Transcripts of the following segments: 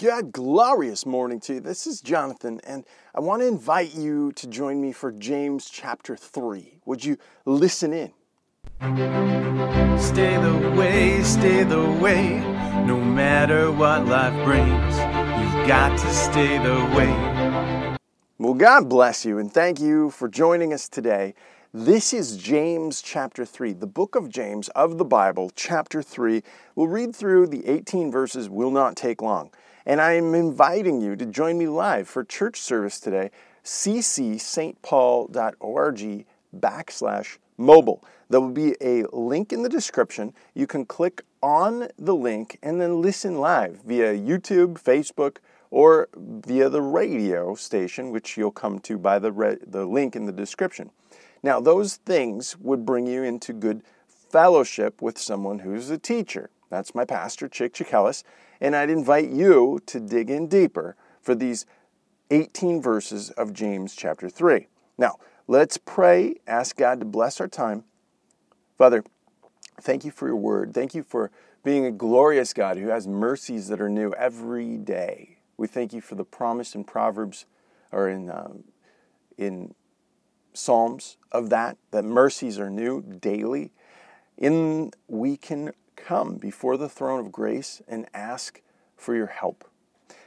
Good, glorious morning to you. This is Jonathan, and I want to invite you to join me for James chapter 3. Would you listen in? Stay the way, stay the way, no matter what life brings. You've got to stay the way. Well, God bless you, and thank you for joining us today. This is James chapter 3, the book of James of the Bible, chapter 3. We'll read through the 18 verses, will not take long. And I am inviting you to join me live for church service today, ccstpaul.org backslash mobile. There will be a link in the description. You can click on the link and then listen live via YouTube, Facebook, or via the radio station, which you'll come to by the, re- the link in the description. Now, those things would bring you into good fellowship with someone who's a teacher. That's my pastor, Chick Chikelis, and I'd invite you to dig in deeper for these 18 verses of James chapter 3. Now, let's pray, ask God to bless our time. Father, thank you for your word. Thank you for being a glorious God who has mercies that are new every day. We thank you for the promise in Proverbs or in, um, in Psalms of that, that mercies are new daily. In we can come before the throne of grace and ask for your help.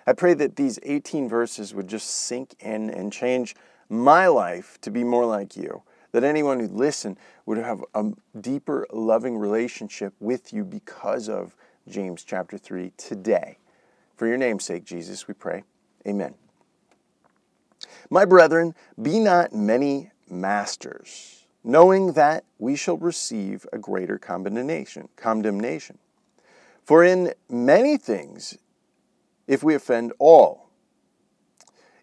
I pray that these 18 verses would just sink in and change my life to be more like you. That anyone who listen would have a deeper, loving relationship with you because of James chapter 3 today. For your name's sake, Jesus, we pray. Amen. My brethren, be not many masters knowing that we shall receive a greater condemnation. condemnation. For in many things, if we offend all,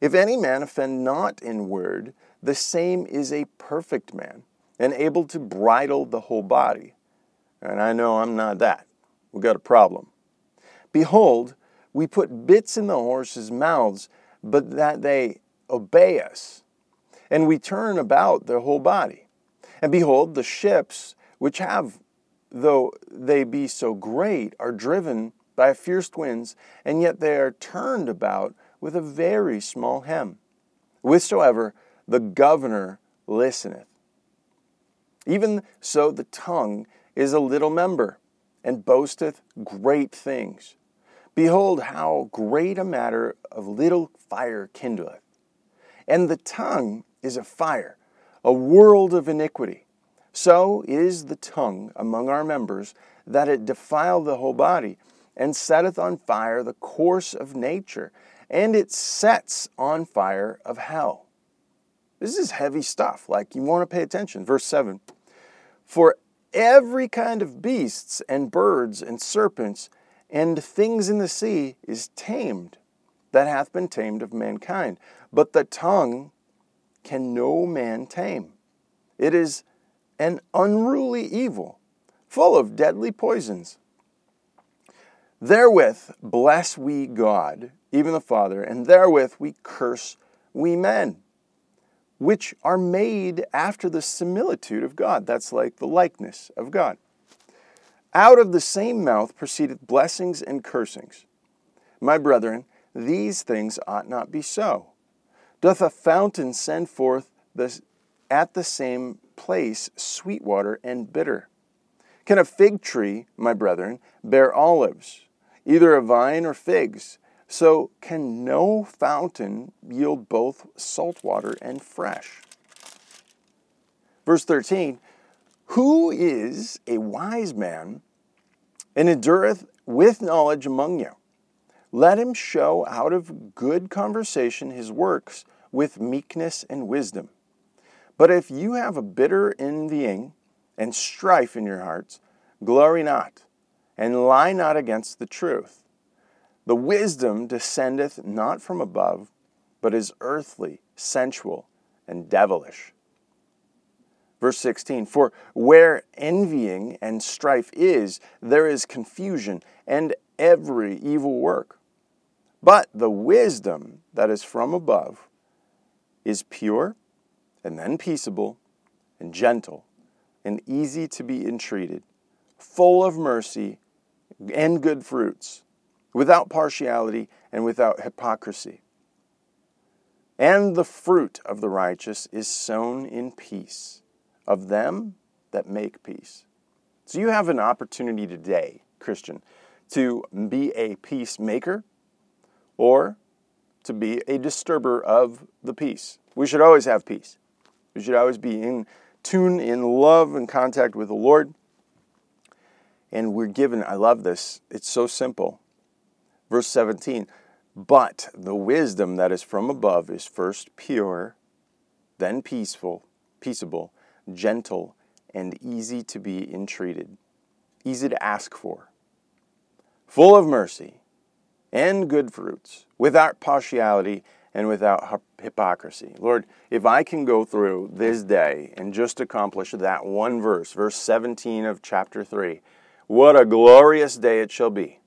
if any man offend not in word, the same is a perfect man, and able to bridle the whole body. And I know I'm not that. We've got a problem. Behold, we put bits in the horses' mouths, but that they obey us, and we turn about their whole body. And behold, the ships, which have, though they be so great, are driven by fierce winds, and yet they are turned about with a very small hem, whichsoever the governor listeneth. Even so, the tongue is a little member, and boasteth great things. Behold, how great a matter of little fire kindleth. And the tongue is a fire a world of iniquity. So is the tongue among our members, that it defile the whole body, and setteth on fire the course of nature, and it sets on fire of hell. This is heavy stuff, like you want to pay attention. Verse 7 For every kind of beasts and birds and serpents and things in the sea is tamed, that hath been tamed of mankind. But the tongue can no man tame. It is an unruly evil, full of deadly poisons. Therewith bless we God, even the Father, and therewith we curse we men, which are made after the similitude of God. That's like the likeness of God. Out of the same mouth proceedeth blessings and cursings. My brethren, these things ought not be so. Doth a fountain send forth the, at the same place sweet water and bitter? Can a fig tree, my brethren, bear olives, either a vine or figs? So can no fountain yield both salt water and fresh? Verse 13 Who is a wise man and endureth with knowledge among you? Let him show out of good conversation his works with meekness and wisdom. But if you have a bitter envying and strife in your hearts, glory not, and lie not against the truth. The wisdom descendeth not from above, but is earthly, sensual, and devilish. Verse 16 For where envying and strife is, there is confusion and every evil work. But the wisdom that is from above is pure, and then peaceable, and gentle, and easy to be entreated, full of mercy and good fruits, without partiality and without hypocrisy. And the fruit of the righteous is sown in peace of them that make peace. So you have an opportunity today, Christian, to be a peacemaker or to be a disturber of the peace. We should always have peace. We should always be in tune, in love, and contact with the Lord. And we're given, I love this, it's so simple. Verse 17, but the wisdom that is from above is first pure, then peaceful, peaceable, gentle, and easy to be entreated, easy to ask for, full of mercy and good fruits, without partiality and without hypocrisy. Lord, if I can go through this day and just accomplish that one verse, verse 17 of chapter 3, what a glorious day it shall be.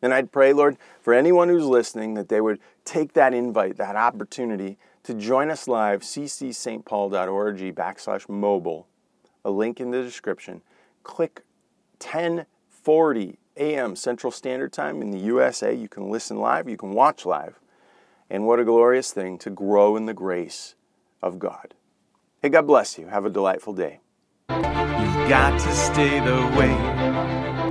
And I'd pray, Lord, for anyone who's listening, that they would take that invite, that opportunity to join us live, ccstpaul.org backslash mobile, a link in the description. Click 1040 a.m. Central Standard Time in the USA. You can listen live, you can watch live. And what a glorious thing to grow in the grace of God. Hey, God bless you. Have a delightful day. You've got to stay the way